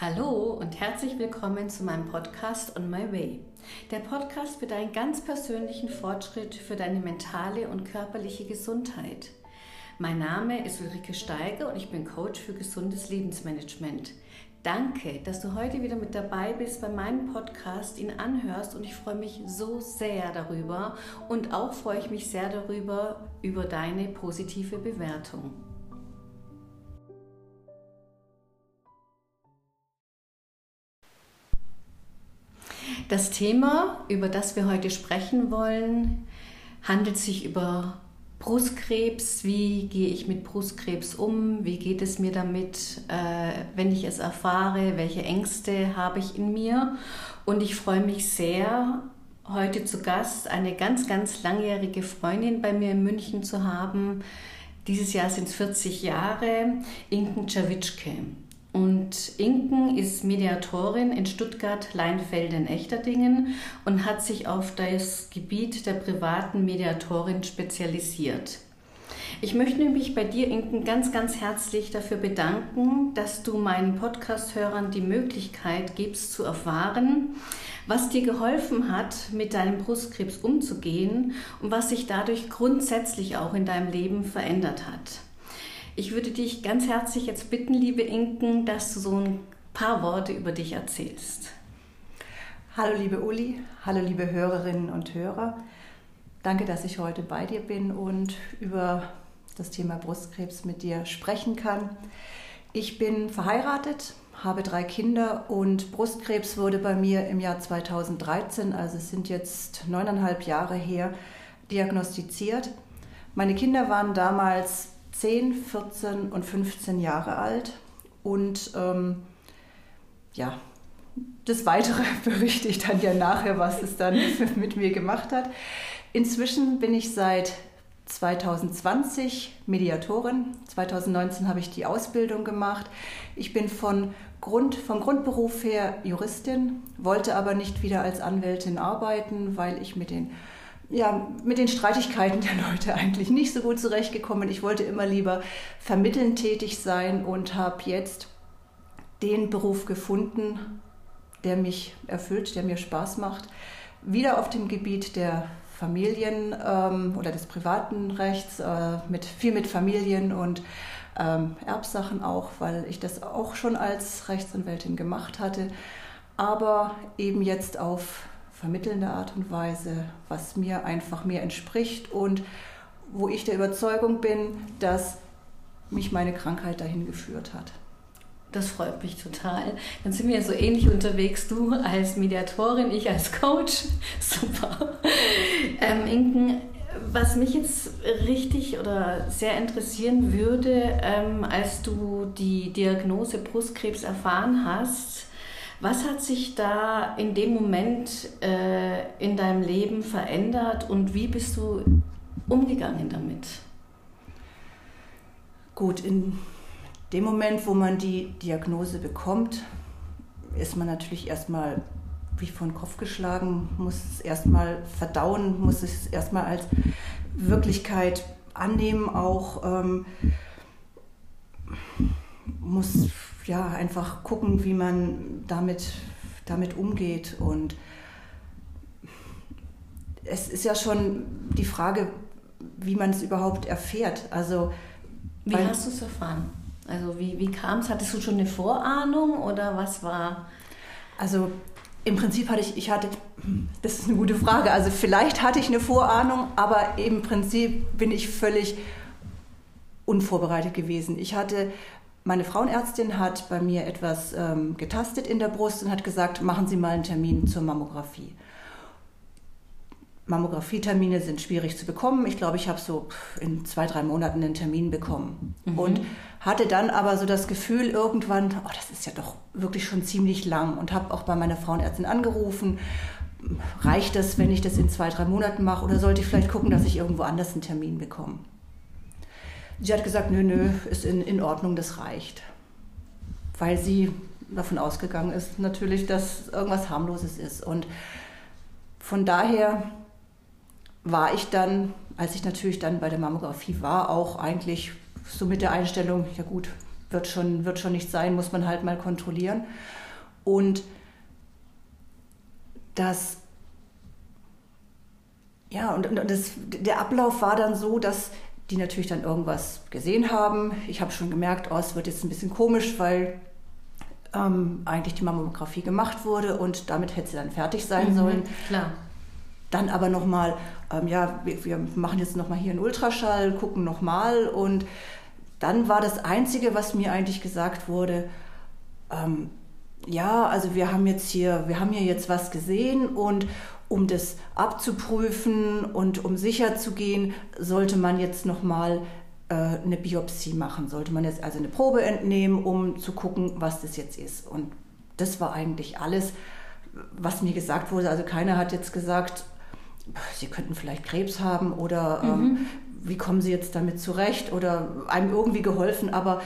Hallo und herzlich willkommen zu meinem Podcast On My Way. Der Podcast für deinen ganz persönlichen Fortschritt für deine mentale und körperliche Gesundheit. Mein Name ist Ulrike Steiger und ich bin Coach für gesundes Lebensmanagement. Danke, dass du heute wieder mit dabei bist bei meinem Podcast, ihn anhörst und ich freue mich so sehr darüber und auch freue ich mich sehr darüber über deine positive Bewertung. Das Thema, über das wir heute sprechen wollen, handelt sich über Brustkrebs. Wie gehe ich mit Brustkrebs um? Wie geht es mir damit, äh, wenn ich es erfahre? Welche Ängste habe ich in mir? Und ich freue mich sehr, heute zu Gast eine ganz, ganz langjährige Freundin bei mir in München zu haben. Dieses Jahr sind es 40 Jahre, Inken Czawitschke. Und Inken ist Mediatorin in Stuttgart, Leinfelden, Echterdingen und hat sich auf das Gebiet der privaten Mediatorin spezialisiert. Ich möchte mich bei dir, Inken, ganz, ganz herzlich dafür bedanken, dass du meinen Podcast-Hörern die Möglichkeit gibst zu erfahren, was dir geholfen hat, mit deinem Brustkrebs umzugehen und was sich dadurch grundsätzlich auch in deinem Leben verändert hat. Ich würde dich ganz herzlich jetzt bitten, liebe Inken, dass du so ein paar Worte über dich erzählst. Hallo liebe Uli, hallo liebe Hörerinnen und Hörer. Danke, dass ich heute bei dir bin und über das Thema Brustkrebs mit dir sprechen kann. Ich bin verheiratet, habe drei Kinder und Brustkrebs wurde bei mir im Jahr 2013, also es sind jetzt neuneinhalb Jahre her, diagnostiziert. Meine Kinder waren damals 10, 14 und 15 Jahre alt. Und ähm, ja, das Weitere berichte ich dann ja nachher, was es dann mit mir gemacht hat. Inzwischen bin ich seit 2020 Mediatorin. 2019 habe ich die Ausbildung gemacht. Ich bin von Grund, vom Grundberuf her Juristin, wollte aber nicht wieder als Anwältin arbeiten, weil ich mit den ja, mit den Streitigkeiten der Leute eigentlich nicht so gut zurechtgekommen. Ich wollte immer lieber vermitteln tätig sein und habe jetzt den Beruf gefunden, der mich erfüllt, der mir Spaß macht. Wieder auf dem Gebiet der Familien ähm, oder des privaten Rechts, äh, mit, viel mit Familien und ähm, Erbsachen auch, weil ich das auch schon als Rechtsanwältin gemacht hatte, aber eben jetzt auf vermittelnde Art und Weise, was mir einfach mehr entspricht und wo ich der Überzeugung bin, dass mich meine Krankheit dahin geführt hat. Das freut mich total. Dann sind wir so ähnlich unterwegs, du als Mediatorin, ich als Coach. Super. Ähm, Inken, was mich jetzt richtig oder sehr interessieren würde, ähm, als du die Diagnose Brustkrebs erfahren hast, was hat sich da in dem Moment äh, in deinem Leben verändert und wie bist du umgegangen damit? Gut, in dem Moment, wo man die Diagnose bekommt, ist man natürlich erstmal wie vor den Kopf geschlagen, muss es erstmal verdauen, muss es erstmal als Wirklichkeit annehmen, auch ähm, muss ja, einfach gucken, wie man damit, damit umgeht. Und es ist ja schon die Frage, wie man es überhaupt erfährt. Also, wie hast du es erfahren? Also wie, wie kam es? Hattest du schon eine Vorahnung oder was war? Also im Prinzip hatte ich, ich hatte, das ist eine gute Frage, also vielleicht hatte ich eine Vorahnung, aber im Prinzip bin ich völlig unvorbereitet gewesen. Ich hatte meine Frauenärztin hat bei mir etwas ähm, getastet in der Brust und hat gesagt, machen Sie mal einen Termin zur Mammographie. Mammografietermine sind schwierig zu bekommen. Ich glaube, ich habe so in zwei, drei Monaten einen Termin bekommen. Mhm. Und hatte dann aber so das Gefühl irgendwann, oh, das ist ja doch wirklich schon ziemlich lang. Und habe auch bei meiner Frauenärztin angerufen. Reicht das, wenn ich das in zwei, drei Monaten mache? Oder sollte ich vielleicht gucken, dass ich irgendwo anders einen Termin bekomme? Sie hat gesagt, nö, nö, ist in, in Ordnung, das reicht. Weil sie davon ausgegangen ist, natürlich, dass irgendwas harmloses ist. Und von daher war ich dann, als ich natürlich dann bei der Mammographie war, auch eigentlich so mit der Einstellung, ja gut, wird schon, wird schon nicht sein, muss man halt mal kontrollieren. Und das, ja, und, und das, der Ablauf war dann so, dass die natürlich dann irgendwas gesehen haben. Ich habe schon gemerkt, oh, es wird jetzt ein bisschen komisch, weil ähm, eigentlich die Mammographie gemacht wurde und damit hätte sie dann fertig sein mhm, sollen. Klar. Dann aber nochmal, ähm, ja, wir, wir, machen jetzt nochmal hier einen Ultraschall, gucken nochmal und dann war das Einzige, was mir eigentlich gesagt wurde, ähm, ja, also wir haben jetzt hier, wir haben hier jetzt was gesehen und um das abzuprüfen und um sicher zu gehen, sollte man jetzt nochmal äh, eine Biopsie machen, sollte man jetzt also eine Probe entnehmen, um zu gucken, was das jetzt ist. Und das war eigentlich alles, was mir gesagt wurde. Also keiner hat jetzt gesagt, Sie könnten vielleicht Krebs haben oder ähm, mhm. ähm, wie kommen Sie jetzt damit zurecht oder einem irgendwie geholfen, aber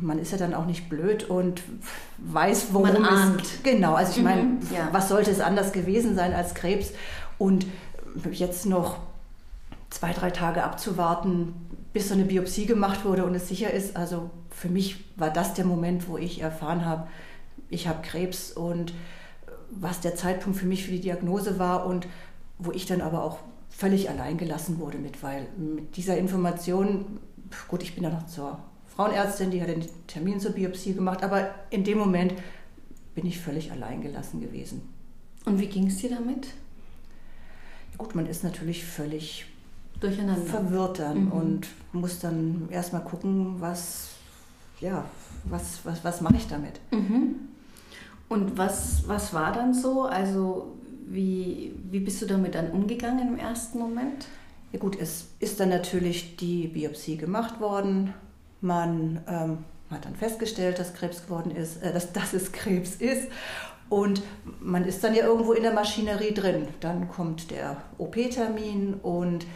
man ist ja dann auch nicht blöd und weiß, worum man ahnt. es Genau, also ich mhm, meine, ja. was sollte es anders gewesen sein als Krebs? Und jetzt noch zwei, drei Tage abzuwarten, bis so eine Biopsie gemacht wurde und es sicher ist. Also für mich war das der Moment, wo ich erfahren habe, ich habe Krebs und was der Zeitpunkt für mich für die Diagnose war und wo ich dann aber auch völlig allein gelassen wurde mit, weil mit dieser Information, gut, ich bin dann noch zur Frauenärztin, die hat den Termin zur Biopsie gemacht, aber in dem Moment bin ich völlig allein gelassen gewesen. Und wie ging es dir damit? Ja, gut, man ist natürlich völlig durcheinander verwirrt dann mhm. und muss dann erstmal gucken, was, ja, was, was, was mache ich damit. Mhm. Und was, was war dann so? Also wie, wie bist du damit dann umgegangen im ersten Moment? Ja gut, es ist dann natürlich die Biopsie gemacht worden. Man ähm, hat dann festgestellt, dass Krebs geworden ist, äh, dass, dass es Krebs ist. Und man ist dann ja irgendwo in der Maschinerie drin. Dann kommt der OP-Termin und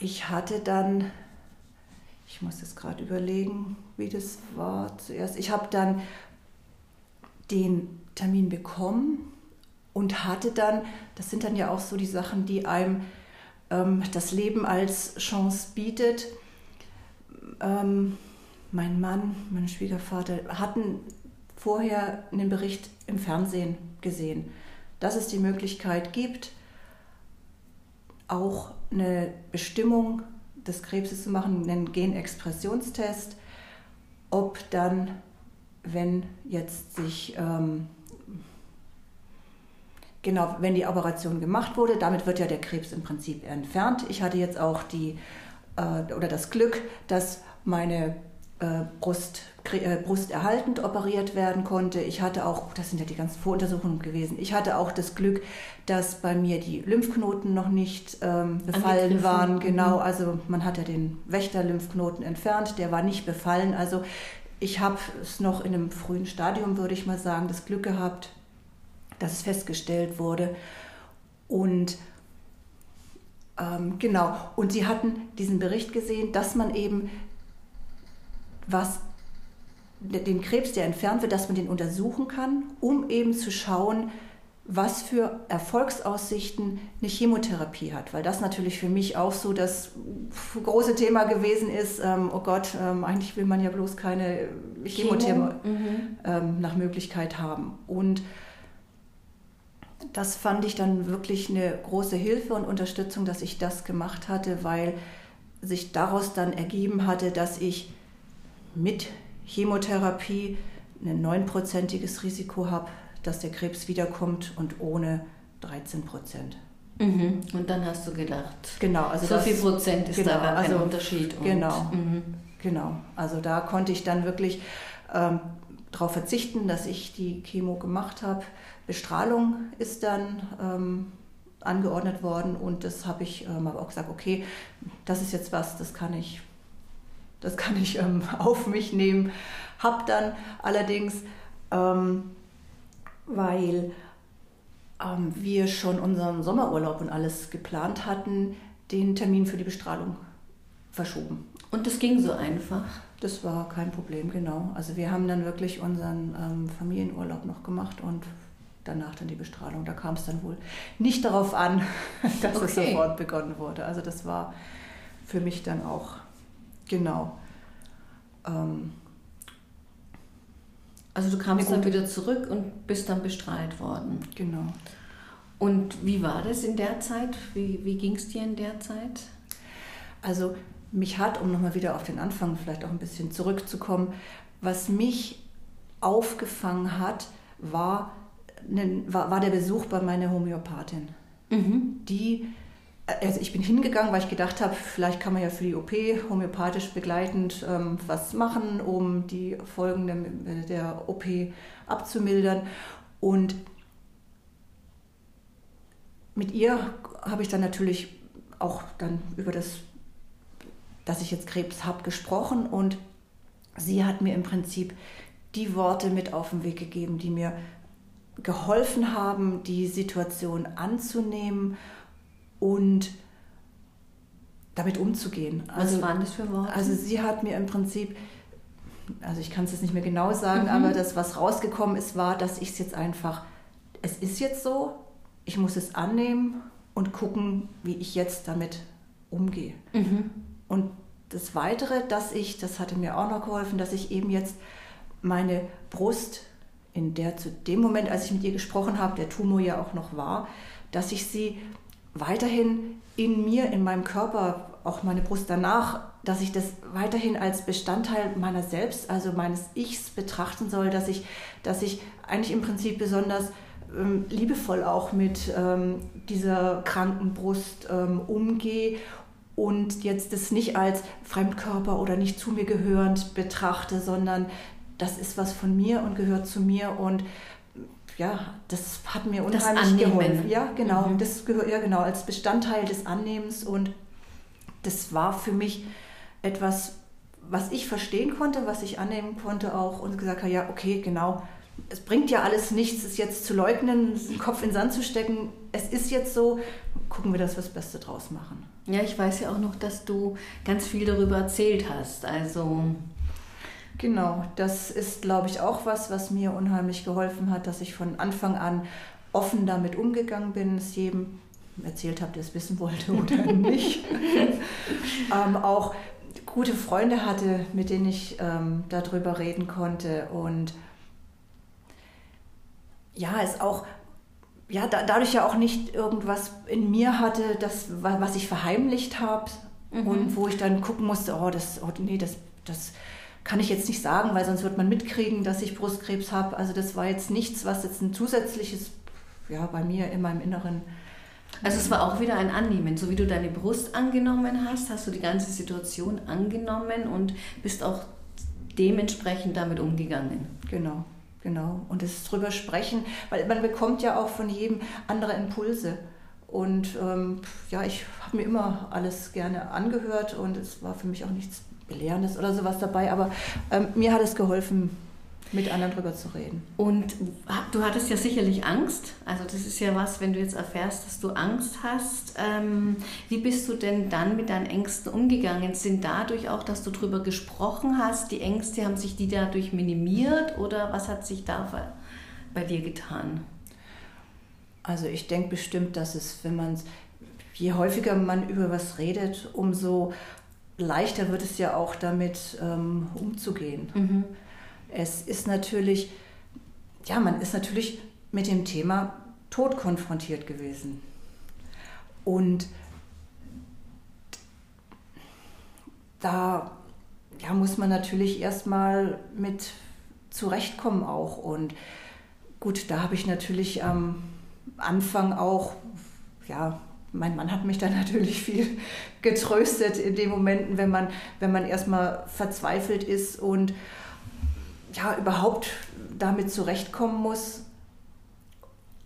ich hatte dann, ich muss jetzt gerade überlegen, wie das war zuerst. Ich habe dann den Termin bekommen und hatte dann, das sind dann ja auch so die Sachen, die einem ähm, das Leben als Chance bietet ähm, mein Mann, mein Schwiegervater hatten vorher einen Bericht im Fernsehen gesehen, dass es die Möglichkeit gibt, auch eine Bestimmung des Krebses zu machen, einen Genexpressionstest, ob dann, wenn jetzt sich ähm, genau, wenn die Operation gemacht wurde, damit wird ja der Krebs im Prinzip entfernt. Ich hatte jetzt auch die äh, oder das Glück, dass meine äh, Brust, äh, Brust erhaltend operiert werden konnte. Ich hatte auch, das sind ja die ganzen Voruntersuchungen gewesen, ich hatte auch das Glück, dass bei mir die Lymphknoten noch nicht ähm, befallen waren. Genau, also man hat ja den Wächter-Lymphknoten entfernt, der war nicht befallen. Also ich habe es noch in einem frühen Stadium, würde ich mal sagen, das Glück gehabt, dass es festgestellt wurde. Und ähm, genau, und sie hatten diesen Bericht gesehen, dass man eben was den Krebs, der entfernt wird, dass man den untersuchen kann, um eben zu schauen, was für Erfolgsaussichten eine Chemotherapie hat. Weil das natürlich für mich auch so das große Thema gewesen ist. Ähm, oh Gott, ähm, eigentlich will man ja bloß keine Chemotherapie Chemo? mhm. ähm, nach Möglichkeit haben. Und das fand ich dann wirklich eine große Hilfe und Unterstützung, dass ich das gemacht hatte, weil sich daraus dann ergeben hatte, dass ich mit Chemotherapie ein neunprozentiges Risiko habe, dass der Krebs wiederkommt und ohne 13 Prozent. Mhm. Und dann hast du gedacht, genau, also so das, viel Prozent ist genau, da kein also, Unterschied. Und, genau, mhm. genau. Also da konnte ich dann wirklich ähm, darauf verzichten, dass ich die Chemo gemacht habe. Bestrahlung ist dann ähm, angeordnet worden und das habe ich ähm, aber auch gesagt, okay, das ist jetzt was, das kann ich, das kann ich ähm, auf mich nehmen. Hab dann allerdings, ähm, weil ähm, wir schon unseren Sommerurlaub und alles geplant hatten, den Termin für die Bestrahlung verschoben. Und das ging so einfach? Das war kein Problem, genau. Also wir haben dann wirklich unseren ähm, Familienurlaub noch gemacht und danach dann die Bestrahlung. Da kam es dann wohl nicht darauf an, dass okay. es sofort begonnen wurde. Also das war für mich dann auch genau. ähm, also du kamst dann wieder zurück und bist dann bestrahlt worden. Genau. Und wie war das in der Zeit? Wie, wie ging es dir in der Zeit? Also mich hat, um nochmal wieder auf den Anfang vielleicht auch ein bisschen zurückzukommen, was mich aufgefangen hat, war, war, war der Besuch bei meiner Homöopathin. Mhm. Die, also ich bin hingegangen, weil ich gedacht habe, vielleicht kann man ja für die OP homöopathisch begleitend ähm, was machen, um die Folgen der, der OP abzumildern. Und mit ihr habe ich dann natürlich auch dann über das, dass ich jetzt Krebs habe, gesprochen und sie hat mir im Prinzip die Worte mit auf den Weg gegeben, die mir geholfen haben, die Situation anzunehmen und damit umzugehen. Also, Was waren das für Worte? Also sie hat mir im Prinzip, also ich kann es jetzt nicht mehr genau sagen, mhm. aber das, was rausgekommen ist, war, dass ich es jetzt einfach, es ist jetzt so, ich muss es annehmen und gucken, wie ich jetzt damit umgehe. Mhm. Und das Weitere, dass ich, das hatte mir auch noch geholfen, dass ich eben jetzt meine Brust, in der zu dem Moment, als ich mit ihr gesprochen habe, der Tumor ja auch noch war, dass ich sie weiterhin in mir, in meinem Körper, auch meine Brust danach, dass ich das weiterhin als Bestandteil meiner selbst, also meines Ichs betrachten soll, dass ich, dass ich eigentlich im Prinzip besonders ähm, liebevoll auch mit ähm, dieser kranken Brust ähm, umgehe und jetzt das nicht als Fremdkörper oder nicht zu mir gehörend betrachte, sondern das ist was von mir und gehört zu mir und ja, das hat mir unheimlich geholfen. Ja, genau, mhm. das gehört ja genau als Bestandteil des Annehmens und das war für mich etwas, was ich verstehen konnte, was ich annehmen konnte auch und gesagt habe, ja, okay, genau, es bringt ja alles nichts, es jetzt zu leugnen, den Kopf in den Sand zu stecken. Es ist jetzt so, gucken wir, dass wir das Beste draus machen. Ja, ich weiß ja auch noch, dass du ganz viel darüber erzählt hast. Also Genau, das ist, glaube ich, auch was, was mir unheimlich geholfen hat, dass ich von Anfang an offen damit umgegangen bin, es jedem erzählt habe, der es wissen wollte oder nicht. ähm, auch gute Freunde hatte, mit denen ich ähm, darüber reden konnte und ja, es auch ja, da, dadurch ja auch nicht irgendwas in mir hatte, das, was ich verheimlicht habe mhm. und wo ich dann gucken musste, oh, das, oh, nee, das, das kann ich jetzt nicht sagen, weil sonst wird man mitkriegen, dass ich Brustkrebs habe. Also das war jetzt nichts, was jetzt ein zusätzliches, ja, bei mir in meinem Inneren. Also es war auch wieder ein Annehmen. So wie du deine Brust angenommen hast, hast du die ganze Situation angenommen und bist auch dementsprechend damit umgegangen. Genau. Genau. Und das drüber sprechen, weil man bekommt ja auch von jedem andere Impulse. Und ähm, ja, ich habe mir immer alles gerne angehört und es war für mich auch nichts Belehrendes oder sowas dabei, aber ähm, mir hat es geholfen, mit anderen drüber zu reden. Und du hattest ja sicherlich Angst. Also das ist ja was, wenn du jetzt erfährst, dass du Angst hast. Ähm, wie bist du denn dann mit deinen Ängsten umgegangen? Sind dadurch auch, dass du drüber gesprochen hast, die Ängste, haben sich die dadurch minimiert oder was hat sich da bei dir getan? Also ich denke bestimmt, dass es, wenn man je häufiger man über was redet, umso leichter wird es ja auch damit ähm, umzugehen. Mhm. Es ist natürlich, ja, man ist natürlich mit dem Thema Tod konfrontiert gewesen. Und da ja, muss man natürlich erstmal mit zurechtkommen auch. Und gut, da habe ich natürlich am Anfang auch ja, mein Mann hat mich dann natürlich viel getröstet in den Momenten, wenn man, wenn man erstmal verzweifelt ist und ja, überhaupt damit zurechtkommen muss.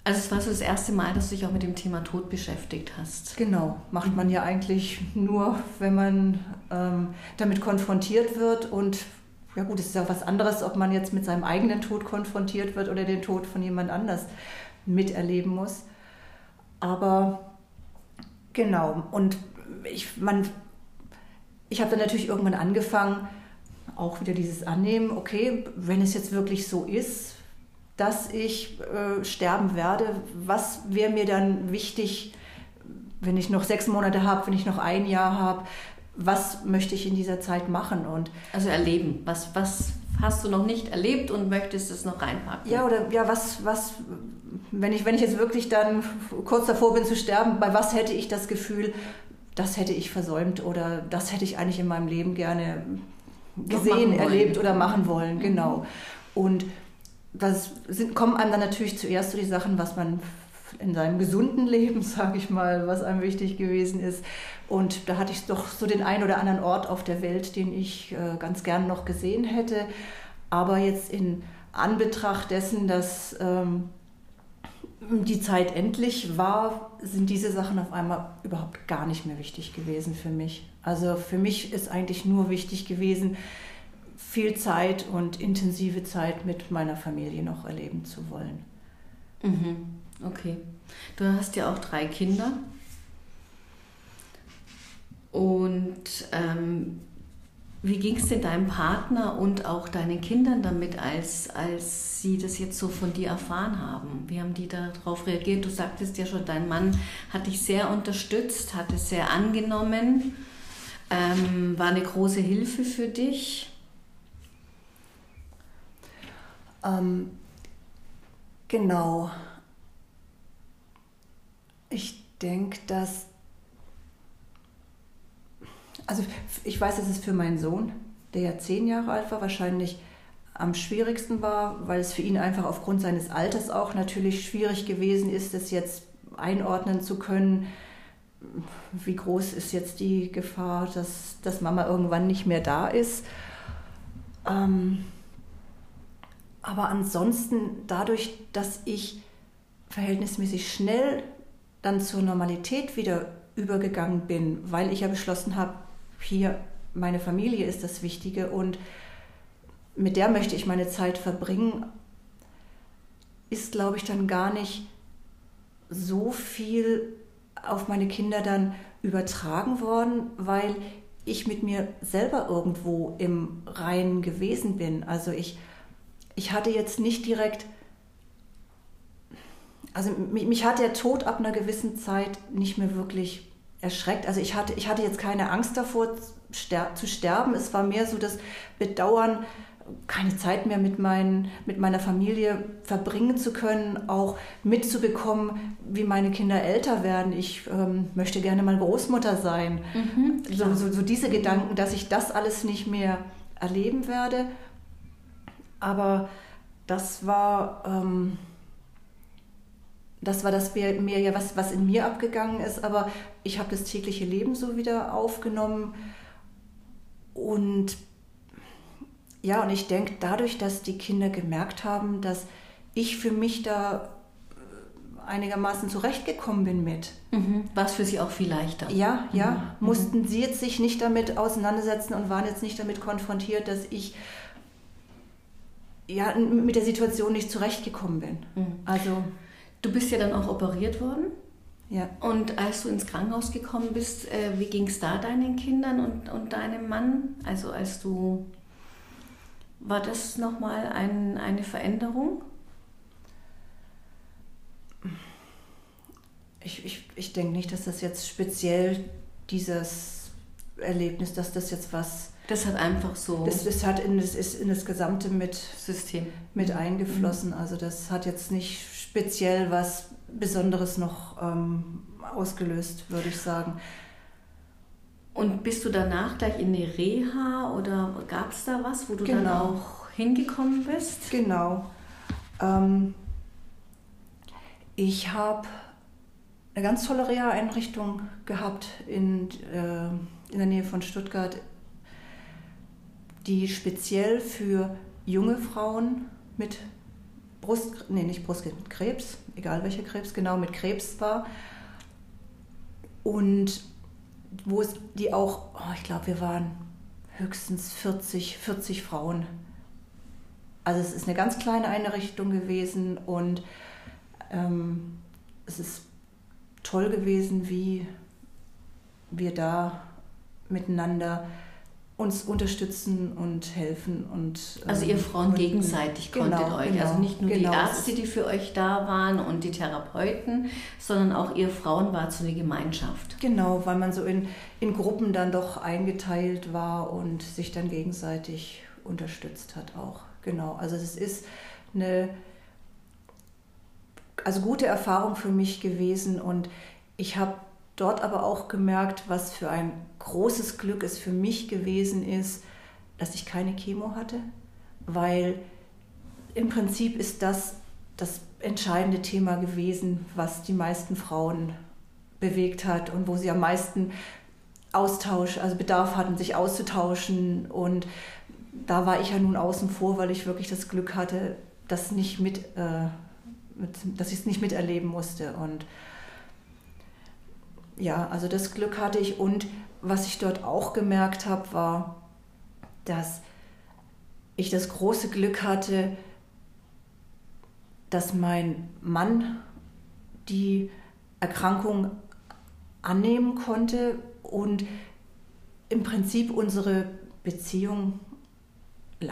Also es war so das erste Mal, dass du dich auch mit dem Thema Tod beschäftigt hast. Genau, macht man ja eigentlich nur, wenn man ähm, damit konfrontiert wird und ja gut, es ist ja was anderes, ob man jetzt mit seinem eigenen Tod konfrontiert wird oder den Tod von jemand anders miterleben muss. Aber Genau. Und ich, ich habe dann natürlich irgendwann angefangen, auch wieder dieses Annehmen, okay, wenn es jetzt wirklich so ist, dass ich äh, sterben werde, was wäre mir dann wichtig, wenn ich noch sechs Monate habe, wenn ich noch ein Jahr habe, was möchte ich in dieser Zeit machen? Und also erleben, was was hast du noch nicht erlebt und möchtest es noch reinpacken? Ja oder ja was was wenn ich wenn ich jetzt wirklich dann kurz davor bin zu sterben, bei was hätte ich das Gefühl, das hätte ich versäumt oder das hätte ich eigentlich in meinem Leben gerne gesehen, erlebt oder machen wollen, mhm. genau. Und das sind, kommen einem dann natürlich zuerst so die Sachen, was man in seinem gesunden Leben, sage ich mal, was einem wichtig gewesen ist. Und da hatte ich doch so den einen oder anderen Ort auf der Welt, den ich äh, ganz gern noch gesehen hätte. Aber jetzt in Anbetracht dessen, dass ähm, die Zeit endlich war, sind diese Sachen auf einmal überhaupt gar nicht mehr wichtig gewesen für mich. Also für mich ist eigentlich nur wichtig gewesen, viel Zeit und intensive Zeit mit meiner Familie noch erleben zu wollen. Mhm. Okay. Du hast ja auch drei Kinder. Und ähm, wie ging es denn deinem Partner und auch deinen Kindern damit, als, als sie das jetzt so von dir erfahren haben? Wie haben die darauf reagiert? Du sagtest ja schon, dein Mann hat dich sehr unterstützt, hat es sehr angenommen, ähm, war eine große Hilfe für dich. Ähm, genau. Ich denke, dass. Also, ich weiß, dass es für meinen Sohn, der ja zehn Jahre alt war, wahrscheinlich am schwierigsten war, weil es für ihn einfach aufgrund seines Alters auch natürlich schwierig gewesen ist, das jetzt einordnen zu können. Wie groß ist jetzt die Gefahr, dass, dass Mama irgendwann nicht mehr da ist? Ähm, aber ansonsten, dadurch, dass ich verhältnismäßig schnell dann zur Normalität wieder übergegangen bin, weil ich ja beschlossen habe, hier meine Familie ist das Wichtige und mit der möchte ich meine Zeit verbringen, ist, glaube ich, dann gar nicht so viel auf meine Kinder dann übertragen worden, weil ich mit mir selber irgendwo im Reinen gewesen bin. Also ich, ich hatte jetzt nicht direkt also mich, mich, hat der Tod ab einer gewissen Zeit nicht mehr wirklich erschreckt. Also ich hatte, ich hatte jetzt keine Angst davor ster zu sterben. Es war mehr so das Bedauern, keine Zeit mehr mit, mein, mit meiner Familie verbringen zu können, auch mitzubekommen, wie meine Kinder älter werden. Ich ähm, möchte gerne mal Großmutter sein. Mhm, so, so, so, diese Gedanken, dass ich das alles nicht mehr erleben werde. Aber das war... Ähm, das war das mehr ja was, was in mir abgegangen ist, aber ich habe das tägliche Leben so wieder aufgenommen. Und ja, und ich denke, dadurch, dass die Kinder gemerkt haben, dass ich für mich da einigermaßen zurechtgekommen bin mit. Mhm. War es für Sie auch viel leichter? Ja, ja. Mhm. Mussten Sie jetzt sich nicht damit auseinandersetzen und waren jetzt nicht damit konfrontiert, dass ich ja, mit der Situation nicht zurechtgekommen bin. Mhm. Also Du bist ja dann auch operiert worden. Ja. Und als du ins Krankenhaus gekommen bist, äh, wie ging es da deinen Kindern und, und deinem Mann? Also als du, war das nochmal ein, eine Veränderung? Ich, ich, ich denke nicht, dass das jetzt speziell dieses Erlebnis, dass das jetzt was das hat einfach so. Das, das hat in das, ist in das gesamte mit System mit eingeflossen. Mhm. Also das hat jetzt nicht speziell was Besonderes noch ähm, ausgelöst, würde ich sagen. Und bist du danach gleich in eine Reha oder gab es da was, wo du genau. dann auch hingekommen bist? Genau. Ähm, ich habe eine ganz tolle Reha-Einrichtung gehabt in, äh, in der Nähe von Stuttgart die speziell für junge Frauen mit Brust, nee, nicht Brustkrebs, mit Krebs, egal welcher Krebs, genau, mit Krebs war. Und wo es die auch, oh, ich glaube, wir waren höchstens 40, 40 Frauen. Also es ist eine ganz kleine Einrichtung gewesen und ähm, es ist toll gewesen, wie wir da miteinander uns unterstützen und helfen und also ihr ähm, Frauen gegenseitig genau, konntet euch genau, also nicht nur genau. die Ärzte die für euch da waren und die Therapeuten sondern auch ihr Frauen war zu eine Gemeinschaft. Genau weil man so in, in Gruppen dann doch eingeteilt war und sich dann gegenseitig unterstützt hat auch. Genau also es ist eine also gute Erfahrung für mich gewesen und ich habe dort aber auch gemerkt, was für ein großes Glück es für mich gewesen ist, dass ich keine Chemo hatte, weil im Prinzip ist das das entscheidende Thema gewesen, was die meisten Frauen bewegt hat und wo sie am meisten Austausch, also Bedarf hatten, sich auszutauschen. Und da war ich ja nun außen vor, weil ich wirklich das Glück hatte, das nicht mit, äh, mit dass ich es nicht miterleben musste. Und ja, also das Glück hatte ich und was ich dort auch gemerkt habe, war, dass ich das große Glück hatte, dass mein Mann die Erkrankung annehmen konnte und im Prinzip unsere Beziehung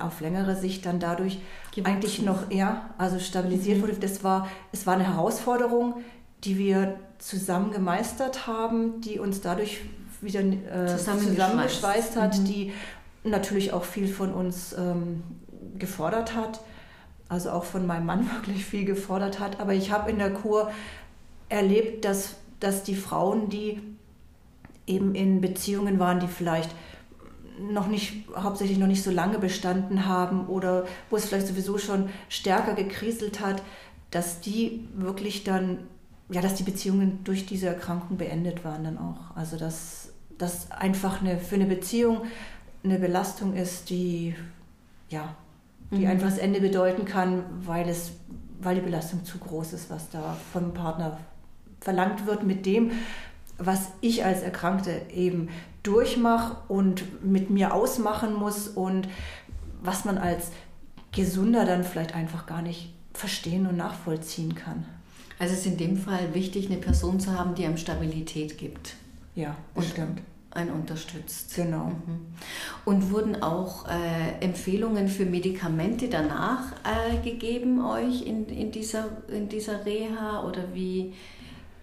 auf längere Sicht dann dadurch Gewachsen. eigentlich noch eher also stabilisiert mhm. wurde. Das war, es war eine Herausforderung, die wir zusammen gemeistert haben, die uns dadurch wieder äh, zusammengeschweißt hat, mhm. die natürlich auch viel von uns ähm, gefordert hat, also auch von meinem Mann wirklich viel gefordert hat. Aber ich habe in der Kur erlebt, dass, dass die Frauen, die eben in Beziehungen waren, die vielleicht noch nicht, hauptsächlich noch nicht so lange bestanden haben oder wo es vielleicht sowieso schon stärker gekriselt hat, dass die wirklich dann ja, dass die Beziehungen durch diese Erkrankung beendet waren dann auch. Also dass das einfach eine, für eine Beziehung eine Belastung ist, die ja, die mhm. einfach das Ende bedeuten kann, weil es, weil die Belastung zu groß ist, was da vom Partner verlangt wird mit dem, was ich als Erkrankte eben durchmache und mit mir ausmachen muss und was man als Gesunder dann vielleicht einfach gar nicht verstehen und nachvollziehen kann. Also es ist in dem Fall wichtig, eine Person zu haben, die einem Stabilität gibt. Ja, und stimmt. Einen unterstützt. Genau. Mhm. Und wurden auch äh, Empfehlungen für Medikamente danach äh, gegeben euch in, in, dieser, in dieser Reha oder wie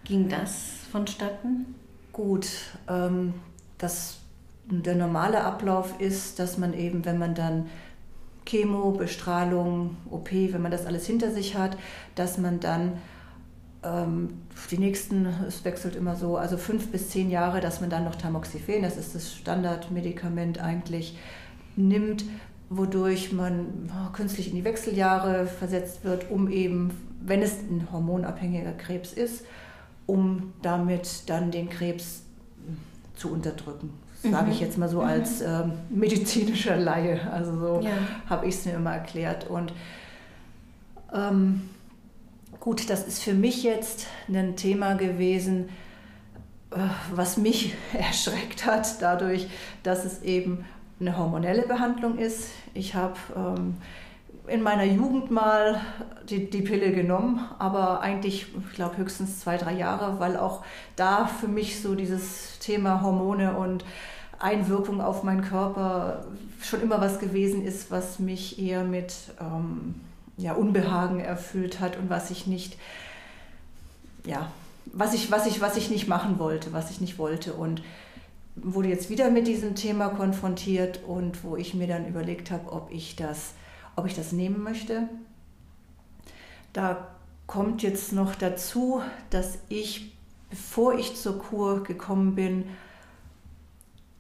ging das vonstatten? Gut, ähm, das, der normale Ablauf ist, dass man eben, wenn man dann Chemo, Bestrahlung, OP, wenn man das alles hinter sich hat, dass man dann die nächsten, es wechselt immer so, also fünf bis zehn Jahre, dass man dann noch Tamoxifen, das ist das Standardmedikament eigentlich, nimmt, wodurch man oh, künstlich in die Wechseljahre versetzt wird, um eben, wenn es ein hormonabhängiger Krebs ist, um damit dann den Krebs zu unterdrücken. Das sage ich mhm. jetzt mal so mhm. als ähm, medizinischer Laie. Also so ja. habe ich es mir immer erklärt. Und ähm, Gut, das ist für mich jetzt ein Thema gewesen, äh, was mich erschreckt hat, dadurch, dass es eben eine hormonelle Behandlung ist. Ich habe ähm, in meiner Jugend mal die, die Pille genommen, aber eigentlich, ich glaube, höchstens zwei, drei Jahre, weil auch da für mich so dieses Thema Hormone und Einwirkung auf meinen Körper schon immer was gewesen ist, was mich eher mit ähm, ja, Unbehagen erfüllt hat und was ich nicht, ja, was ich, was, ich, was ich nicht machen wollte, was ich nicht wollte. Und wurde jetzt wieder mit diesem Thema konfrontiert und wo ich mir dann überlegt habe, ob ich das, ob ich das nehmen möchte. Da kommt jetzt noch dazu, dass ich, bevor ich zur Kur gekommen bin,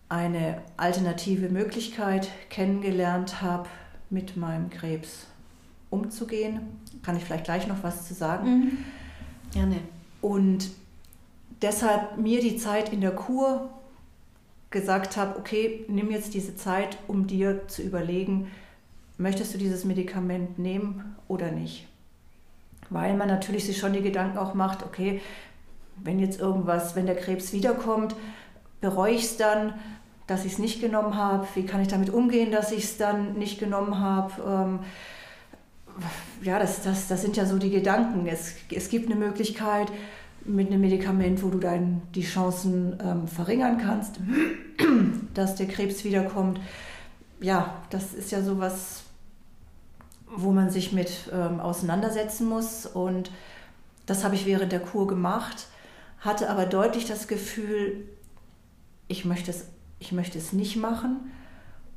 eine alternative Möglichkeit kennengelernt habe mit meinem Krebs umzugehen. Kann ich vielleicht gleich noch was zu sagen. Mhm. Gerne. Und deshalb mir die Zeit in der Kur gesagt habe, okay, nimm jetzt diese Zeit, um dir zu überlegen, möchtest du dieses Medikament nehmen oder nicht? Weil man natürlich sich schon die Gedanken auch macht, okay, wenn jetzt irgendwas, wenn der Krebs wiederkommt, bereue ich es dann, dass ich es nicht genommen habe? Wie kann ich damit umgehen, dass ich es dann nicht genommen habe? Ähm, ja, das, das, das sind ja so die Gedanken. Es, es gibt eine Möglichkeit, mit einem Medikament, wo du dann die Chancen ähm, verringern kannst, dass der Krebs wiederkommt. Ja, das ist ja sowas, wo man sich mit ähm, auseinandersetzen muss. Und das habe ich während der Kur gemacht, hatte aber deutlich das Gefühl, ich möchte es, ich möchte es nicht machen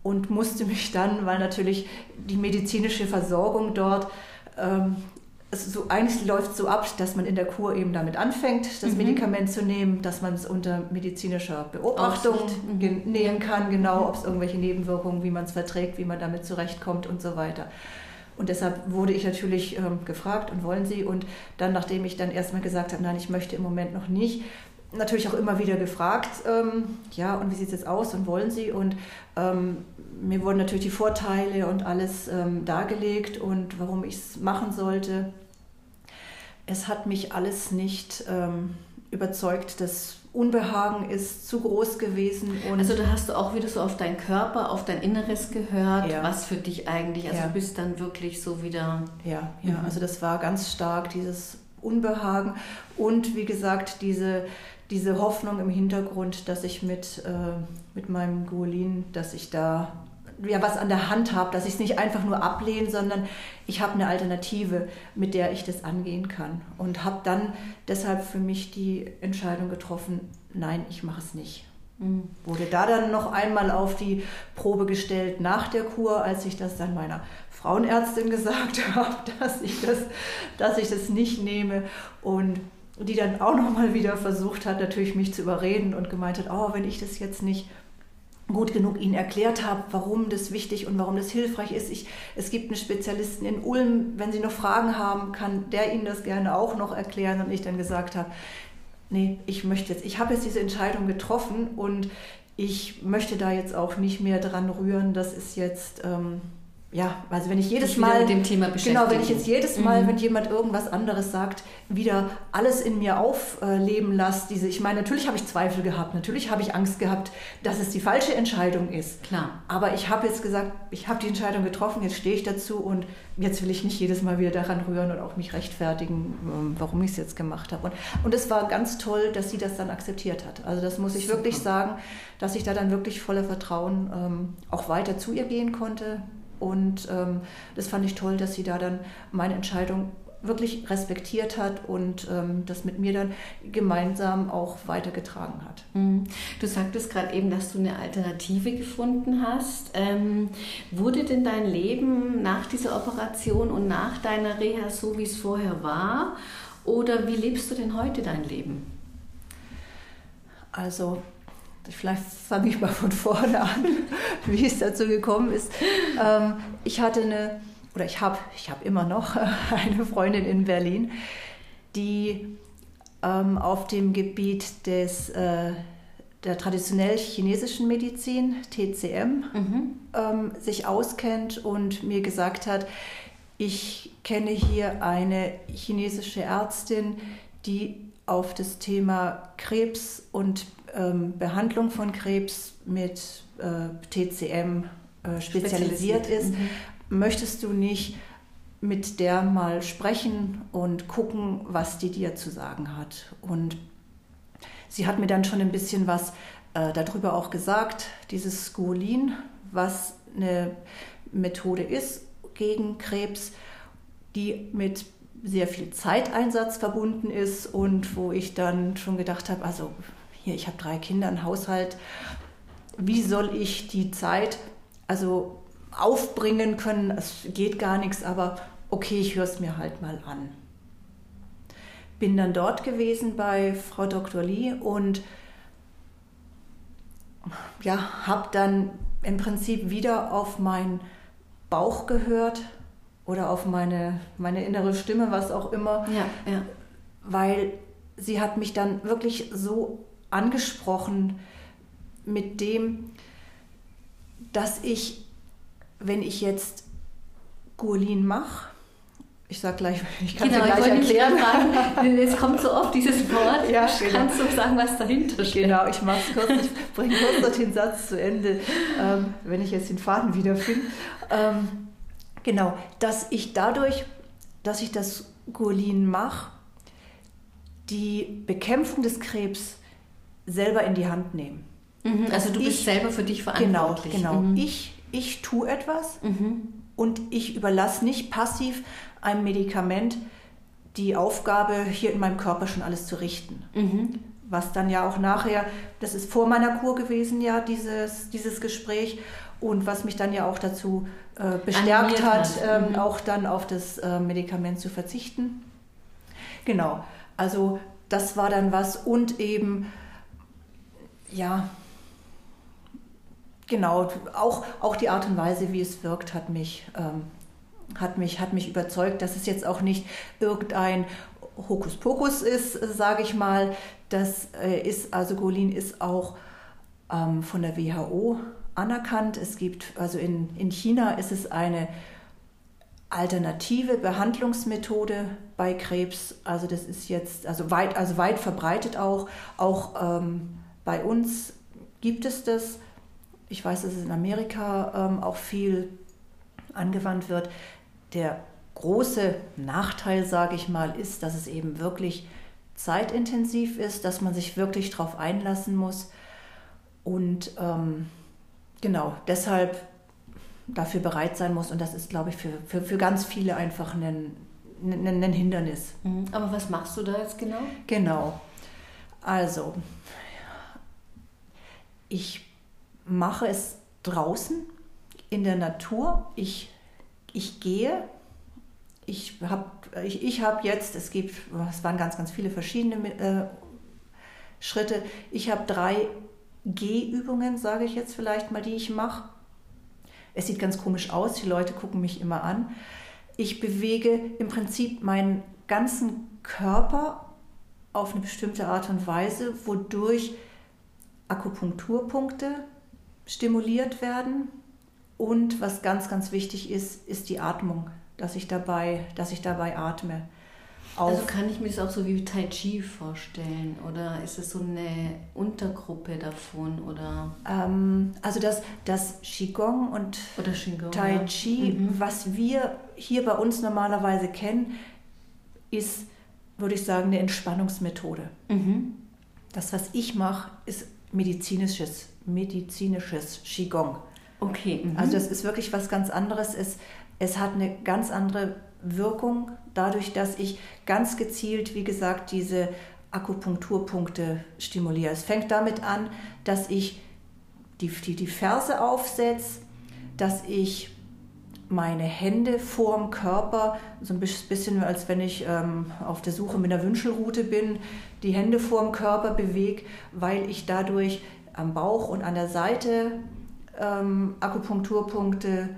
und musste mich dann, weil natürlich die medizinische Versorgung dort ähm, so, eigentlich läuft so ab, dass man in der Kur eben damit anfängt, das mhm. Medikament zu nehmen, dass man es unter medizinischer Beobachtung mhm. nehmen kann, genau, ob es irgendwelche Nebenwirkungen, wie man es verträgt, wie man damit zurechtkommt und so weiter. Und deshalb wurde ich natürlich ähm, gefragt und wollen Sie. Und dann, nachdem ich dann erstmal gesagt habe, nein, ich möchte im Moment noch nicht, natürlich auch immer wieder gefragt, ähm, ja, und wie sieht es jetzt aus und wollen Sie? Und ähm, mir wurden natürlich die Vorteile und alles ähm, dargelegt und warum ich es machen sollte. Es hat mich alles nicht ähm, überzeugt. Das Unbehagen ist zu groß gewesen. also da hast du auch wieder so auf deinen Körper, auf dein Inneres gehört, ja. was für dich eigentlich, also ja. du bist dann wirklich so wieder... Ja, ja, mhm. also das war ganz stark, dieses Unbehagen und wie gesagt, diese, diese Hoffnung im Hintergrund, dass ich mit, äh, mit meinem Guolin, dass ich da ja, was an der Hand habe, dass ich es nicht einfach nur ablehne, sondern ich habe eine Alternative, mit der ich das angehen kann. Und habe dann deshalb für mich die Entscheidung getroffen, nein, ich mache es nicht. Mhm. Wurde da dann noch einmal auf die Probe gestellt nach der Kur, als ich das dann meiner Frauenärztin gesagt habe, dass ich das, dass ich das nicht nehme. Und die dann auch noch mal wieder versucht hat, natürlich mich zu überreden und gemeint hat, oh, wenn ich das jetzt nicht gut genug ihnen erklärt habe, warum das wichtig und warum das hilfreich ist. Ich, es gibt einen Spezialisten in Ulm, wenn Sie noch Fragen haben, kann der Ihnen das gerne auch noch erklären. Und ich dann gesagt habe, nee, ich möchte jetzt, ich habe jetzt diese Entscheidung getroffen und ich möchte da jetzt auch nicht mehr dran rühren. Das ist jetzt... Ähm, ja, also wenn ich jedes ich Mal mit dem Thema genau, wenn ich jetzt jedes Mal, mhm. wenn jemand irgendwas anderes sagt, wieder alles in mir aufleben lasse, diese, ich meine, natürlich habe ich Zweifel gehabt, natürlich habe ich Angst gehabt, dass es die falsche Entscheidung ist. Klar. Aber ich habe jetzt gesagt, ich habe die Entscheidung getroffen, jetzt stehe ich dazu und jetzt will ich nicht jedes Mal wieder daran rühren und auch mich rechtfertigen, ähm, warum ich es jetzt gemacht habe. Und, und es war ganz toll, dass sie das dann akzeptiert hat. Also das muss ich Super. wirklich sagen, dass ich da dann wirklich voller Vertrauen ähm, auch weiter zu ihr gehen konnte und ähm, das fand ich toll, dass sie da dann meine Entscheidung wirklich respektiert hat und ähm, das mit mir dann gemeinsam auch weitergetragen hat. Mhm. Du sagtest gerade eben, dass du eine Alternative gefunden hast. Ähm, wurde denn dein Leben nach dieser Operation und nach deiner Reha so, wie es vorher war? Oder wie lebst du denn heute dein Leben? Also vielleicht fange ich mal von vorne an, wie es dazu gekommen ist. Ähm, ich hatte eine, oder ich habe, ich habe immer noch eine Freundin in Berlin, die ähm, auf dem Gebiet des, äh, der traditionell chinesischen Medizin, TCM, mhm. ähm, sich auskennt und mir gesagt hat, ich kenne hier eine chinesische Ärztin, die auf das Thema Krebs und ähm, Behandlung von Krebs mit äh, TCM äh, spezialisiert, spezialisiert, ist, mhm. möchtest du nicht mit der mal sprechen und gucken, was die dir zu sagen hat. Und sie hat mir dann schon ein bisschen was äh, darüber auch gesagt, dieses Skolin, was eine Methode ist gegen Krebs, die mit sehr viel Zeiteinsatz verbunden ist und wo ich dann schon gedacht habe, also hier, ich habe drei Kinder, einen Haushalt, wie soll ich die Zeit also aufbringen können? Es geht gar nichts, aber okay, ich höre es mir halt mal an. Bin dann dort gewesen bei Frau Dr. Lee und ja, habe dann im Prinzip wieder auf meinen Bauch gehört oder auf meine, meine innere Stimme, was auch immer. Ja, ja. Weil sie hat mich dann wirklich so angesprochen mit dem, dass ich, wenn ich jetzt Guolin mache, ich sag gleich, ich kann genau, es gleich erklären. Fragen, es kommt so oft dieses Wort. Ja, genau. Kannst du sagen, was dahinter steht? Genau, ich mache es kurz. Ich bringe kurz den Satz zu Ende, ähm, wenn ich jetzt den Faden wiederfinde. Ähm, genau, dass ich dadurch, dass ich das Guolin mache, die Bekämpfung des Krebs selber in die Hand nehmen. Mhm, also du bist selber für dich verantwortlich. Genau, genau. Mhm. Ich, ich tue etwas mhm. und ich überlasse nicht passiv einem Medikament die Aufgabe, hier in meinem Körper schon alles zu richten. Mhm. Was dann ja auch nachher, das ist vor meiner Kur gewesen, ja, dieses, dieses Gespräch. Und was mich dann ja auch dazu äh, bestärkt hat, ähm, mhm. auch dann auf das äh, Medikament zu verzichten. Genau, also das war dann was und eben, ja, genau, auch, auch die Art und Weise, wie es wirkt, hat mich, ähm, hat mich, hat mich überzeugt, dass es jetzt auch nicht irgendein Hokuspokus ist, sage ich mal. Das äh, ist, also Golin ist auch ähm, von der WHO anerkannt. Es gibt, also in, in China ist es eine alternative Behandlungsmethode bei Krebs. Also das ist jetzt also weit, also weit verbreitet auch. Auch ähm, bei uns gibt es das. Ich weiß, dass es in Amerika ähm, auch viel angewandt wird. Der große Nachteil, sage ich mal, ist, dass es eben wirklich zeitintensiv ist, dass man sich wirklich darauf einlassen muss. Und ähm, genau, deshalb dafür bereit sein muss. Und das ist, glaube ich, für, für, für ganz viele einfach ein, ein, ein Hindernis. Mhm. Aber was machst du da jetzt genau? Genau. Also, ich mache es draußen in der Natur. Ich, ich gehe. Ich habe ich, ich hab jetzt, es gibt, es waren ganz, ganz viele verschiedene äh, Schritte. Ich habe drei Gehübungen, sage ich jetzt vielleicht mal, die ich mache. Es sieht ganz komisch aus, die Leute gucken mich immer an. Ich bewege im Prinzip meinen ganzen Körper auf eine bestimmte Art und Weise, wodurch Akupunkturpunkte stimuliert werden. Und was ganz, ganz wichtig ist, ist die Atmung, dass ich dabei, dass ich dabei atme auf. Also kann ich mir das auch so wie Tai Chi vorstellen oder ist es so eine Untergruppe davon oder? Ähm, also das, das Qigong und Qigong, Tai Chi, ja. mhm. was wir hier bei uns normalerweise kennen, ist, würde ich sagen, eine Entspannungsmethode. Mhm. Das, was ich mache, ist medizinisches, medizinisches Qigong. Okay. Mhm. Also das ist wirklich was ganz anderes. Es, es hat eine ganz andere Wirkung dadurch, dass ich ganz gezielt, wie gesagt, diese Akupunkturpunkte stimuliere. Es fängt damit an, dass ich die, die, die Ferse aufsetze, dass ich meine Hände vorm Körper, so ein bisschen als wenn ich ähm, auf der Suche mit einer Wünschelrute bin, die Hände vorm Körper bewege, weil ich dadurch am Bauch und an der Seite ähm, Akupunkturpunkte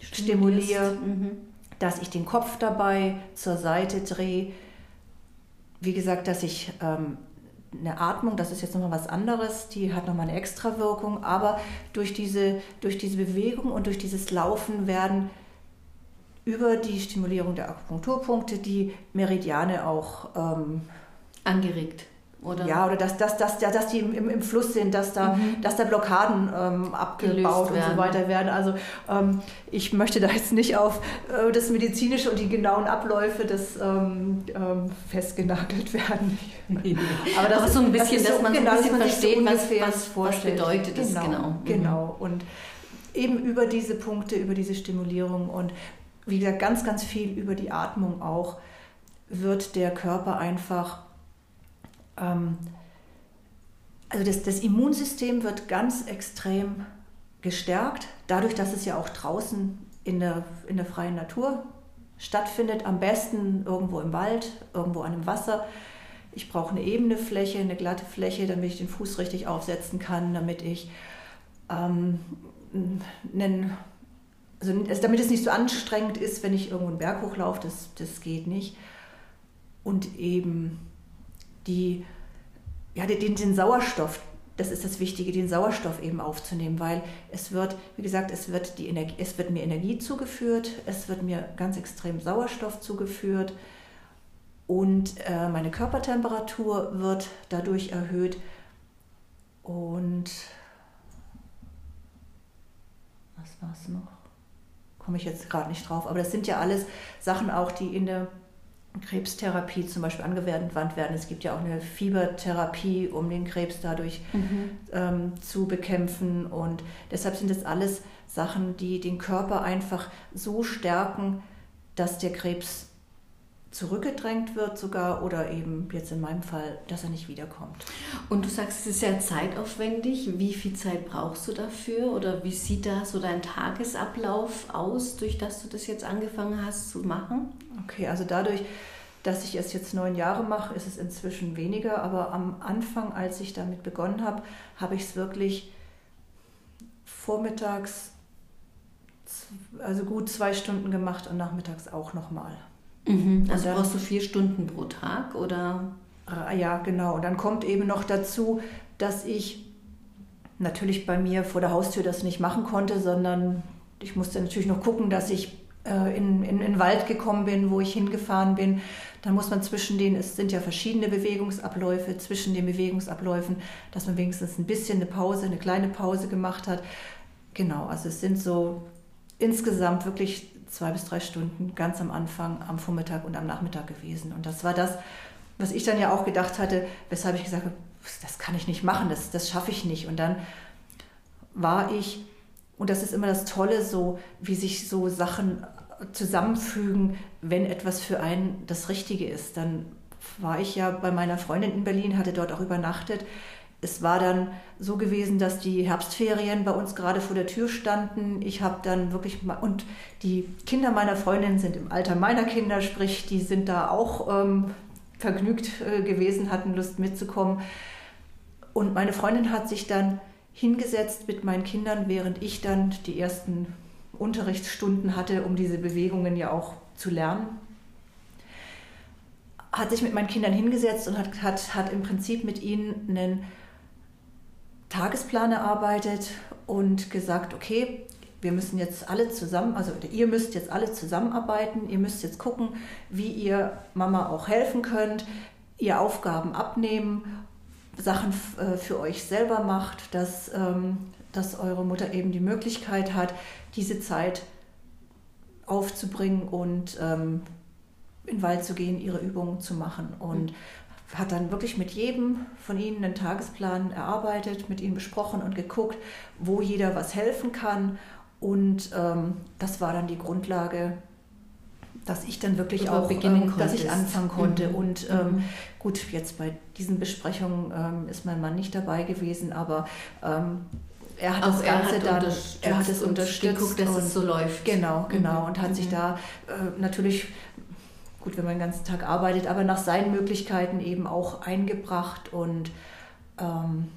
stimuliere. Mhm dass ich den Kopf dabei zur Seite drehe. Wie gesagt, dass ich ähm, eine Atmung, das ist jetzt nochmal was anderes, die hat nochmal eine extra Wirkung, aber durch diese, durch diese Bewegung und durch dieses Laufen werden über die Stimulierung der Akupunkturpunkte die Meridiane auch ähm, angeregt. Oder? Ja, oder dass, dass, dass, dass die im, im Fluss sind, dass da, mhm. dass da Blockaden ähm, abgebaut und so weiter werden. Also ähm, ich möchte da jetzt nicht auf äh, das Medizinische und die genauen Abläufe des ähm, ähm festgenagelt werden. Aber das Aber ist so ein bisschen, dass so, man, genau, so ein bisschen versteht, was, was, vorstellt. was bedeutet genau, genau. Mhm. Genau. Und eben über diese Punkte, über diese Stimulierung und wie gesagt, ganz, ganz viel über die Atmung auch, wird der Körper einfach also das, das Immunsystem wird ganz extrem gestärkt, dadurch, dass es ja auch draußen in der, in der freien Natur stattfindet, am besten irgendwo im Wald, irgendwo an dem Wasser. Ich brauche eine ebene Fläche, eine glatte Fläche, damit ich den Fuß richtig aufsetzen kann, damit ich ähm, einen, also damit es nicht so anstrengend ist, wenn ich irgendwo einen Berg hochlaufe, das, das geht nicht. Und eben die, ja, den, den Sauerstoff, das ist das Wichtige, den Sauerstoff eben aufzunehmen, weil es wird, wie gesagt, es wird, die Energie, es wird mir Energie zugeführt, es wird mir ganz extrem Sauerstoff zugeführt und äh, meine Körpertemperatur wird dadurch erhöht und was war es noch? Komme ich jetzt gerade nicht drauf, aber das sind ja alles Sachen auch, die in der Krebstherapie zum Beispiel angewandt werden. Es gibt ja auch eine Fiebertherapie, um den Krebs dadurch mhm. ähm, zu bekämpfen. Und deshalb sind das alles Sachen, die den Körper einfach so stärken, dass der Krebs zurückgedrängt wird sogar oder eben jetzt in meinem Fall, dass er nicht wiederkommt. Und du sagst, es ist sehr zeitaufwendig. Wie viel Zeit brauchst du dafür oder wie sieht da so dein Tagesablauf aus, durch das du das jetzt angefangen hast zu machen? Okay, also dadurch, dass ich es jetzt neun Jahre mache, ist es inzwischen weniger, aber am Anfang, als ich damit begonnen habe, habe ich es wirklich vormittags also gut zwei Stunden gemacht und nachmittags auch nochmal. Mhm. Also dann, brauchst du vier Stunden pro Tag oder? Ah, ja, genau. Und dann kommt eben noch dazu, dass ich natürlich bei mir vor der Haustür das nicht machen konnte, sondern ich musste natürlich noch gucken, dass ich äh, in, in, in den Wald gekommen bin, wo ich hingefahren bin. Dann muss man zwischen den, es sind ja verschiedene Bewegungsabläufe, zwischen den Bewegungsabläufen, dass man wenigstens ein bisschen eine Pause, eine kleine Pause gemacht hat. Genau, also es sind so insgesamt wirklich zwei bis drei Stunden ganz am Anfang, am Vormittag und am Nachmittag gewesen. Und das war das, was ich dann ja auch gedacht hatte, weshalb ich gesagt habe, das kann ich nicht machen, das, das schaffe ich nicht. Und dann war ich, und das ist immer das Tolle, so wie sich so Sachen zusammenfügen, wenn etwas für einen das Richtige ist. Dann war ich ja bei meiner Freundin in Berlin, hatte dort auch übernachtet es war dann so gewesen, dass die Herbstferien bei uns gerade vor der Tür standen. Ich habe dann wirklich mal, und die Kinder meiner Freundin sind im Alter meiner Kinder, sprich, die sind da auch ähm, vergnügt äh, gewesen, hatten Lust mitzukommen. Und meine Freundin hat sich dann hingesetzt mit meinen Kindern, während ich dann die ersten Unterrichtsstunden hatte, um diese Bewegungen ja auch zu lernen. Hat sich mit meinen Kindern hingesetzt und hat, hat, hat im Prinzip mit ihnen einen Tagesplan erarbeitet und gesagt, okay, wir müssen jetzt alle zusammen, also ihr müsst jetzt alle zusammenarbeiten, ihr müsst jetzt gucken, wie ihr Mama auch helfen könnt, ihr Aufgaben abnehmen, Sachen äh, für euch selber macht, dass, ähm, dass eure Mutter eben die Möglichkeit hat, diese Zeit aufzubringen und ähm, in den Wald zu gehen, ihre Übungen zu machen. Und hat dann wirklich mit jedem von ihnen einen Tagesplan erarbeitet, mit ihnen besprochen und geguckt, wo jeder was helfen kann. Und ähm, das war dann die Grundlage, dass ich dann wirklich auch beginnen ähm, dass ich anfangen konnte. Mhm. Und ähm, mhm. gut, jetzt bei diesen Besprechungen ähm, ist mein Mann nicht dabei gewesen, aber ähm, er hat auch das Ganze hat dann, er hat es unterstützt, geguckt, dass es so läuft. Genau, genau. Mhm. Und hat sich mhm. da äh, natürlich gut, wenn man den ganzen Tag arbeitet, aber nach seinen Möglichkeiten eben auch eingebracht. Und ähm,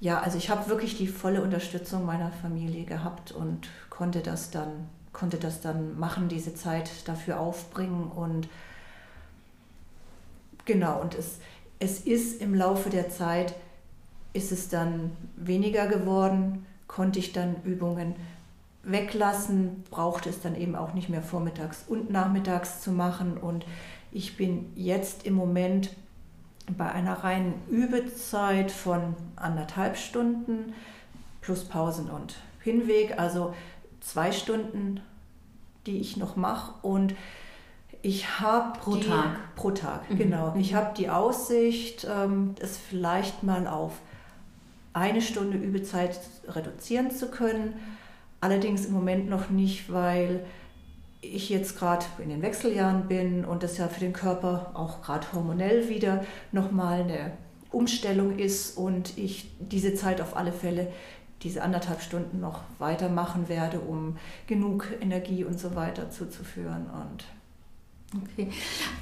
ja, also ich habe wirklich die volle Unterstützung meiner Familie gehabt und konnte das dann, konnte das dann machen, diese Zeit dafür aufbringen. Und genau, und es, es ist im Laufe der Zeit, ist es dann weniger geworden, konnte ich dann Übungen weglassen, brauchte es dann eben auch nicht mehr vormittags und nachmittags zu machen. Und ich bin jetzt im Moment bei einer reinen Übezeit von anderthalb Stunden plus Pausen und Hinweg, also zwei Stunden, die ich noch mache. Und ich habe pro die, Tag. Pro Tag, mhm. genau. Ich habe die Aussicht, ähm, es vielleicht mal auf eine Stunde Übezeit reduzieren zu können Allerdings im Moment noch nicht, weil ich jetzt gerade in den Wechseljahren bin und das ja für den Körper auch gerade hormonell wieder nochmal eine Umstellung ist und ich diese Zeit auf alle Fälle diese anderthalb Stunden noch weitermachen werde, um genug Energie und so weiter zuzuführen. Und Okay,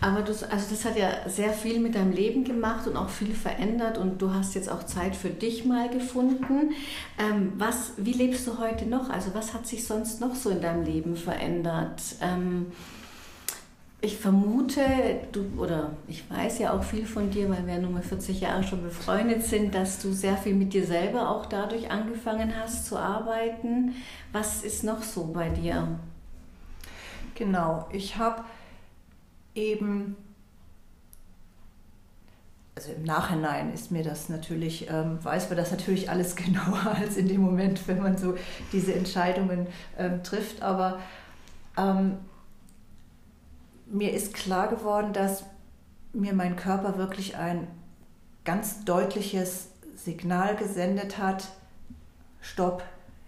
aber das, also das hat ja sehr viel mit deinem Leben gemacht und auch viel verändert und du hast jetzt auch Zeit für dich mal gefunden. Ähm, was, wie lebst du heute noch? Also was hat sich sonst noch so in deinem Leben verändert? Ähm, ich vermute, du, oder ich weiß ja auch viel von dir, weil wir nun mal 40 Jahre schon befreundet sind, dass du sehr viel mit dir selber auch dadurch angefangen hast zu arbeiten. Was ist noch so bei dir? Genau, ich habe eben, also im Nachhinein ist mir das natürlich, ähm, weiß man das natürlich alles genauer als in dem Moment, wenn man so diese Entscheidungen ähm, trifft, aber ähm, mir ist klar geworden, dass mir mein Körper wirklich ein ganz deutliches Signal gesendet hat, stopp,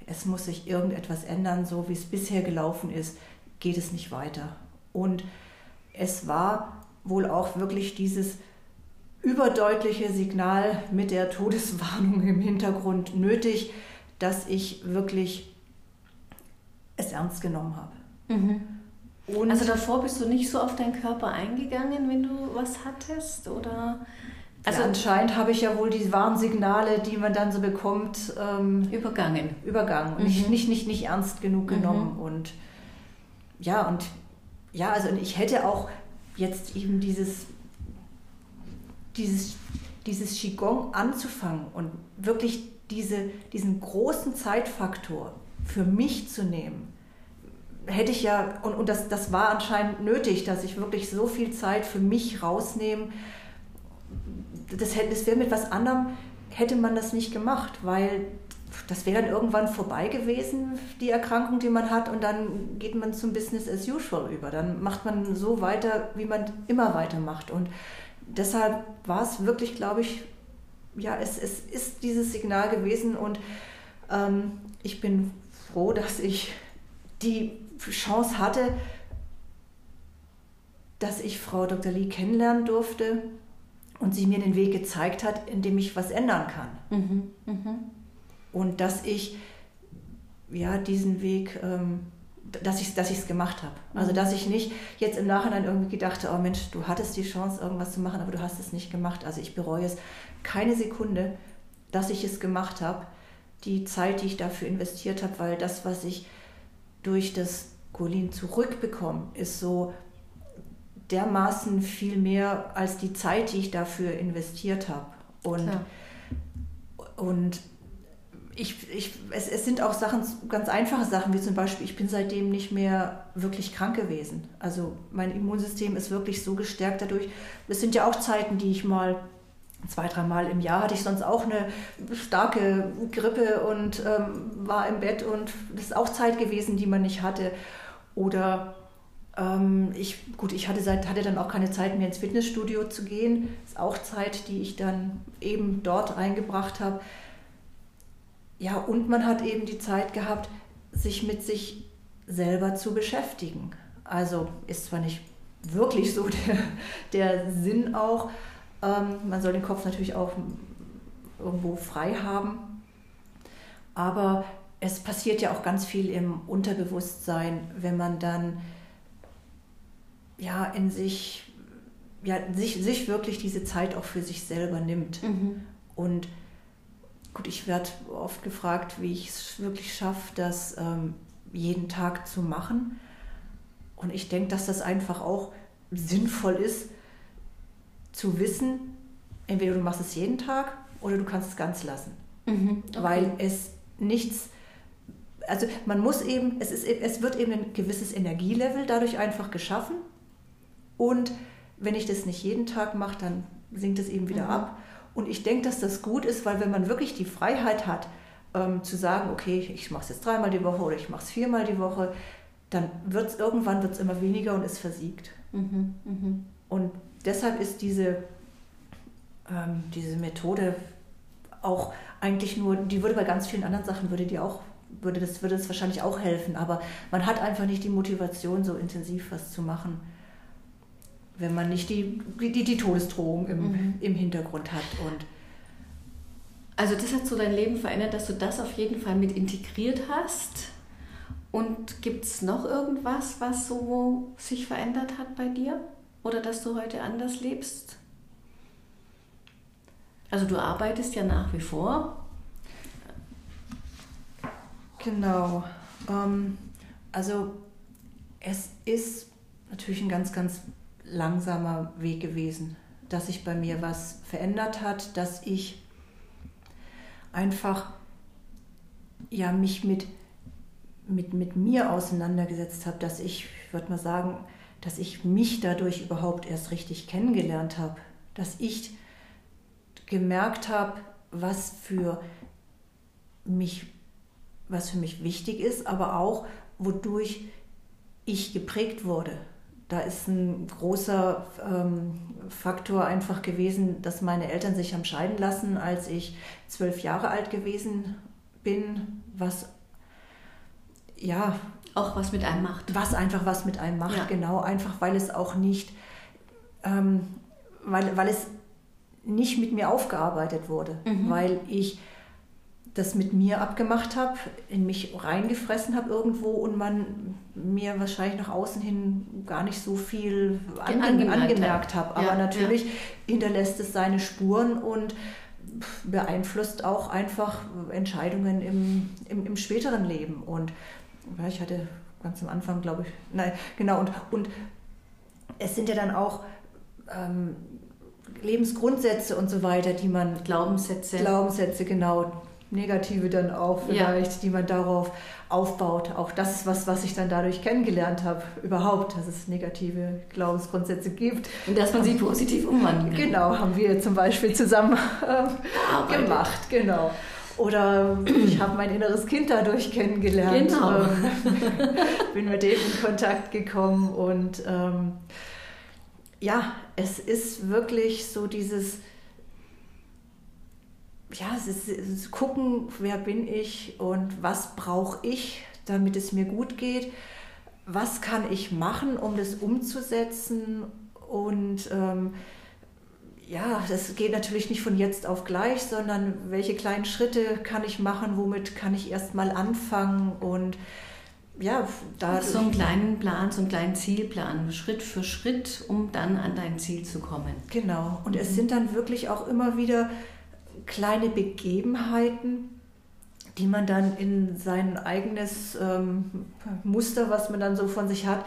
es muss sich irgendetwas ändern, so wie es bisher gelaufen ist, geht es nicht weiter. Und es war wohl auch wirklich dieses überdeutliche Signal mit der Todeswarnung im Hintergrund nötig, dass ich wirklich es ernst genommen habe. Mhm. Und also davor bist du nicht so auf deinen Körper eingegangen, wenn du was hattest? Oder? Also ja, anscheinend habe ich ja wohl die Warnsignale, die man dann so bekommt, ähm, übergangen. Übergangen mhm. nicht, nicht, nicht, nicht ernst genug genommen. Mhm. Und ja, und ja, also ich hätte auch jetzt eben dieses, dieses, dieses Qigong anzufangen und wirklich diese, diesen großen Zeitfaktor für mich zu nehmen hätte ich ja, und, und das, das war anscheinend nötig, dass ich wirklich so viel Zeit für mich rausnehme. Das, das wäre mit was anderem, hätte man das nicht gemacht, weil das wäre dann irgendwann vorbei gewesen, die Erkrankung, die man hat, und dann geht man zum Business as usual über. Dann macht man so weiter, wie man immer weitermacht. Und deshalb war es wirklich, glaube ich, ja, es, es ist dieses Signal gewesen und ähm, ich bin froh, dass ich die Chance hatte, dass ich Frau Dr. Lee kennenlernen durfte und sie mir den Weg gezeigt hat, in dem ich was ändern kann. Mhm, mh. Und dass ich ja diesen Weg, ähm, dass ich es dass gemacht habe. Also mhm. dass ich nicht jetzt im Nachhinein irgendwie gedacht habe, oh Mensch, du hattest die Chance, irgendwas zu machen, aber du hast es nicht gemacht. Also ich bereue es keine Sekunde, dass ich es gemacht habe. Die Zeit, die ich dafür investiert habe, weil das, was ich durch das Golin zurückbekomme, ist so dermaßen viel mehr als die Zeit, die ich dafür investiert habe. Und, und ich, ich, es, es sind auch Sachen, ganz einfache Sachen, wie zum Beispiel, ich bin seitdem nicht mehr wirklich krank gewesen. Also mein Immunsystem ist wirklich so gestärkt dadurch. Es sind ja auch Zeiten, die ich mal zwei, dreimal im Jahr hatte ich sonst auch eine starke Grippe und ähm, war im Bett und das ist auch Zeit gewesen, die man nicht hatte. Oder ähm, ich, gut, ich hatte, seit, hatte dann auch keine Zeit mehr ins Fitnessstudio zu gehen. Das ist auch Zeit, die ich dann eben dort eingebracht habe. Ja, und man hat eben die Zeit gehabt, sich mit sich selber zu beschäftigen. Also ist zwar nicht wirklich so der, der Sinn auch, ähm, man soll den Kopf natürlich auch irgendwo frei haben. Aber es passiert ja auch ganz viel im Unterbewusstsein, wenn man dann ja in sich, ja, sich, sich wirklich diese Zeit auch für sich selber nimmt. Mhm. Und gut, ich werde oft gefragt, wie ich es wirklich schaffe, das ähm, jeden Tag zu machen. Und ich denke, dass das einfach auch sinnvoll ist, zu wissen, entweder du machst es jeden Tag oder du kannst es ganz lassen. Mhm, okay. Weil es nichts, also man muss eben, es, ist, es wird eben ein gewisses Energielevel dadurch einfach geschaffen. Und wenn ich das nicht jeden Tag mache, dann sinkt es eben wieder mhm. ab. Und ich denke, dass das gut ist, weil wenn man wirklich die Freiheit hat, ähm, zu sagen, okay, ich mache es jetzt dreimal die Woche oder ich mache es viermal die Woche, dann wird es irgendwann wird's immer weniger und es versiegt. Mhm, mh. Und deshalb ist diese, ähm, diese Methode auch eigentlich nur, die würde bei ganz vielen anderen Sachen, würde die auch, würde das, würde das wahrscheinlich auch helfen, aber man hat einfach nicht die Motivation, so intensiv was zu machen, wenn man nicht die, die, die Todesdrohung im, mhm. im Hintergrund hat. Und also das hat so dein Leben verändert, dass du das auf jeden Fall mit integriert hast. Und gibt es noch irgendwas, was so sich verändert hat bei dir? Oder dass du heute anders lebst? Also du arbeitest ja nach wie vor. Genau. Ähm, also es ist natürlich ein ganz, ganz langsamer Weg gewesen, dass sich bei mir was verändert hat, dass ich einfach ja, mich mit, mit, mit mir auseinandergesetzt habe, dass ich, ich würde mal sagen, dass ich mich dadurch überhaupt erst richtig kennengelernt habe, dass ich gemerkt habe, was für mich was für mich wichtig ist, aber auch wodurch ich geprägt wurde, da ist ein großer ähm, Faktor einfach gewesen, dass meine Eltern sich haben scheiden lassen, als ich zwölf Jahre alt gewesen bin, was ja auch was mit einem macht. Was einfach was mit einem macht, ja. genau, einfach weil es auch nicht, ähm, weil, weil es nicht mit mir aufgearbeitet wurde, mhm. weil ich das mit mir abgemacht habe, in mich reingefressen habe irgendwo und man mir wahrscheinlich nach außen hin gar nicht so viel an, angemerkt, angemerkt habe. Aber ja, natürlich ja. hinterlässt es seine Spuren und beeinflusst auch einfach Entscheidungen im, im, im späteren Leben. Und ja, ich hatte ganz am Anfang, glaube ich, nein, genau, und, und es sind ja dann auch ähm, Lebensgrundsätze und so weiter, die man. Glaubenssätze. Glaubenssätze, genau, negative dann auch vielleicht, ja. die man darauf aufbaut. Auch das ist was, was ich dann dadurch kennengelernt habe, überhaupt, dass es negative Glaubensgrundsätze gibt. Und dass man sie positiv umwandeln kann. Genau, haben wir zum Beispiel zusammen äh, gemacht, genau. Oder ich habe mein inneres Kind dadurch kennengelernt. Genau. Ähm, bin mit dem in Kontakt gekommen und ähm, ja, es ist wirklich so dieses ja, es ist, es ist gucken, wer bin ich und was brauche ich, damit es mir gut geht. Was kann ich machen, um das umzusetzen? Und ähm, ja, das geht natürlich nicht von jetzt auf gleich, sondern welche kleinen Schritte kann ich machen, womit kann ich erstmal anfangen und ja, da. So einen kleinen Plan, so einen kleinen Zielplan, Schritt für Schritt, um dann an dein Ziel zu kommen. Genau. Und mhm. es sind dann wirklich auch immer wieder kleine Begebenheiten, die man dann in sein eigenes ähm, Muster, was man dann so von sich hat,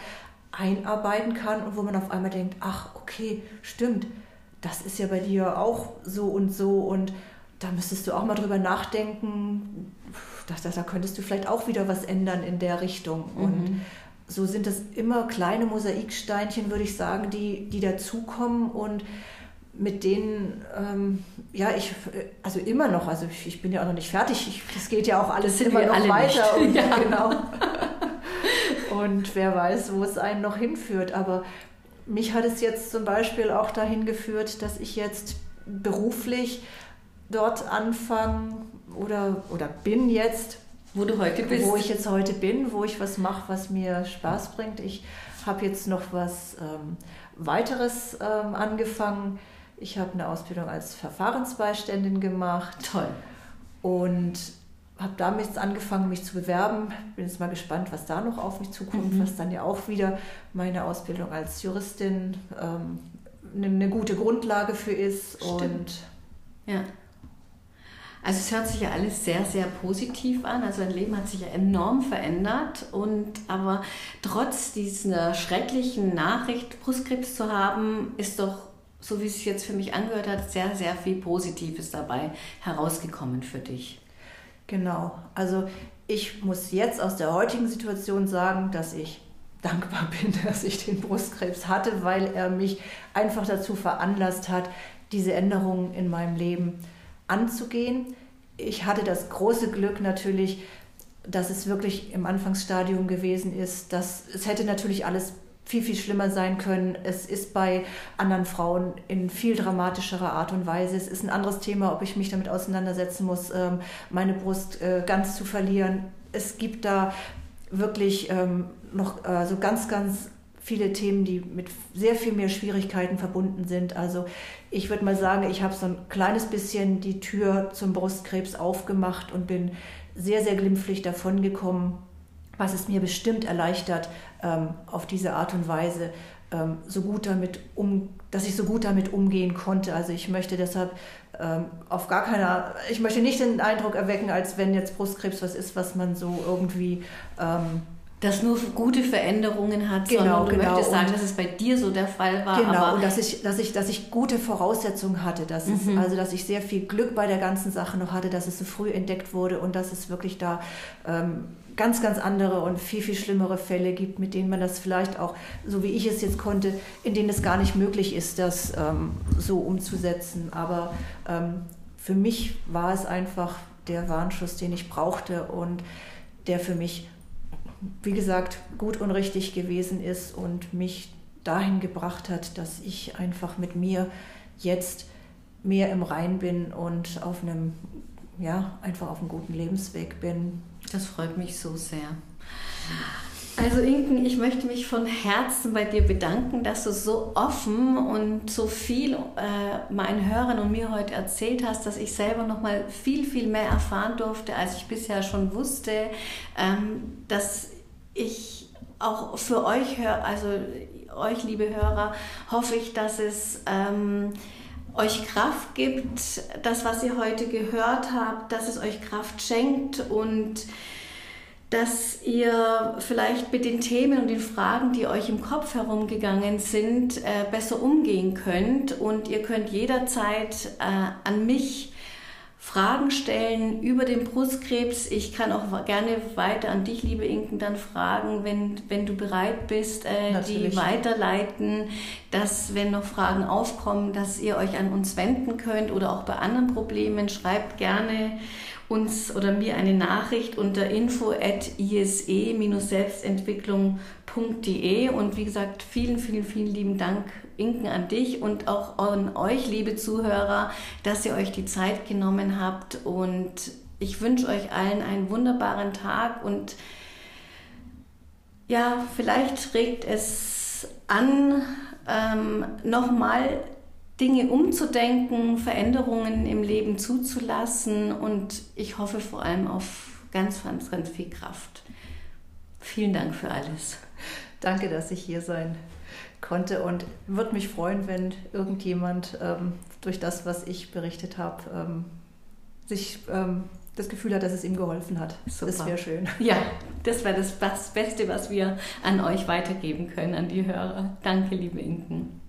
einarbeiten kann und wo man auf einmal denkt, ach, okay, stimmt, das ist ja bei dir auch so und so und da müsstest du auch mal drüber nachdenken, da, da, da könntest du vielleicht auch wieder was ändern in der Richtung. Mhm. Und so sind es immer kleine Mosaiksteinchen, würde ich sagen, die, die dazukommen und mit denen, ähm, ja, ich, also immer noch, also ich, ich bin ja auch noch nicht fertig, es geht ja auch alles immer noch weiter. Und, ja. genau. und wer weiß, wo es einen noch hinführt. Aber mich hat es jetzt zum Beispiel auch dahin geführt, dass ich jetzt beruflich dort anfange oder, oder bin jetzt. Wo du heute bist. Wo ich jetzt heute bin, wo ich was mache, was mir Spaß bringt. Ich habe jetzt noch was ähm, weiteres ähm, angefangen ich habe eine Ausbildung als Verfahrensbeiständin gemacht. Toll. Und habe damit angefangen, mich zu bewerben. Bin jetzt mal gespannt, was da noch auf mich zukommt, mhm. was dann ja auch wieder meine Ausbildung als Juristin ähm, eine, eine, gute Grundlage für ist. Stimmt. Und ja. Also es hört sich ja alles sehr, sehr positiv an. Also dein Leben hat sich ja enorm verändert. Und aber trotz dieser schrecklichen Nachricht, Brustkrebs zu haben, ist doch so wie es sich jetzt für mich angehört hat, sehr, sehr viel Positives dabei herausgekommen für dich. Genau. Also ich muss jetzt aus der heutigen Situation sagen, dass ich dankbar bin, dass ich den Brustkrebs hatte, weil er mich einfach dazu veranlasst hat, diese Änderungen in meinem Leben anzugehen. Ich hatte das große Glück natürlich, dass es wirklich im Anfangsstadium gewesen ist. Dass, es hätte natürlich alles viel, viel schlimmer sein können. Es ist bei anderen Frauen in viel dramatischerer Art und Weise. Es ist ein anderes Thema, ob ich mich damit auseinandersetzen muss, ähm, meine Brust äh, ganz zu verlieren. Es gibt da wirklich ähm, noch so ganz, ganz viele Themen, die mit sehr viel mehr Schwierigkeiten verbunden sind. Also ich würde mal sagen, ich habe so ein kleines bisschen die Tür zum Brustkrebs aufgemacht und bin sehr, sehr glimpflich davongekommen was es mir bestimmt erleichtert, ähm, auf diese Art und Weise ähm, so gut damit um, dass ich so gut damit umgehen konnte. Also ich möchte deshalb ähm, auf gar keiner, ich möchte nicht den Eindruck erwecken, als wenn jetzt Brustkrebs was ist, was man so irgendwie das nur gute Veränderungen hat, genau, sondern du genau. möchtest sagen, dass es bei dir so der Fall war. Genau, und dass ich, dass, ich, dass ich gute Voraussetzungen hatte, dass mhm. es, also dass ich sehr viel Glück bei der ganzen Sache noch hatte, dass es so früh entdeckt wurde und dass es wirklich da ähm, ganz, ganz andere und viel, viel schlimmere Fälle gibt, mit denen man das vielleicht auch, so wie ich es jetzt konnte, in denen es gar nicht möglich ist, das ähm, so umzusetzen. Aber ähm, für mich war es einfach der Warnschuss, den ich brauchte und der für mich, wie gesagt, gut und richtig gewesen ist und mich dahin gebracht hat, dass ich einfach mit mir jetzt mehr im Rein bin und auf einem, ja, einfach auf einem guten Lebensweg bin. Das freut mich so sehr. Also Inken, ich möchte mich von Herzen bei dir bedanken, dass du so offen und so viel äh, meinen Hörern und mir heute erzählt hast, dass ich selber noch mal viel viel mehr erfahren durfte, als ich bisher schon wusste, ähm, dass ich auch für euch also euch liebe Hörer, hoffe ich, dass es ähm, euch Kraft gibt, das was ihr heute gehört habt, dass es euch Kraft schenkt und dass ihr vielleicht mit den Themen und den Fragen, die euch im Kopf herumgegangen sind, äh, besser umgehen könnt. Und ihr könnt jederzeit äh, an mich Fragen stellen über den Brustkrebs. Ich kann auch gerne weiter an dich, liebe Inken, dann fragen, wenn, wenn du bereit bist, äh, die weiterleiten, dass, wenn noch Fragen aufkommen, dass ihr euch an uns wenden könnt oder auch bei anderen Problemen. Schreibt gerne uns oder mir eine Nachricht unter info at ise-selbstentwicklung.de und wie gesagt, vielen, vielen, vielen lieben Dank, Inken, an dich und auch an euch, liebe Zuhörer, dass ihr euch die Zeit genommen habt. Und ich wünsche euch allen einen wunderbaren Tag. Und ja, vielleicht regt es an, ähm, nochmal Dinge umzudenken, Veränderungen im Leben zuzulassen und ich hoffe vor allem auf ganz, ganz, ganz viel Kraft. Vielen Dank für alles. Danke, dass ich hier sein konnte und würde mich freuen, wenn irgendjemand ähm, durch das, was ich berichtet habe, ähm, sich ähm, das Gefühl hat, dass es ihm geholfen hat. Super. Das wäre schön. Ja, das wäre das Beste, was wir an euch weitergeben können, an die Hörer. Danke, liebe Inken.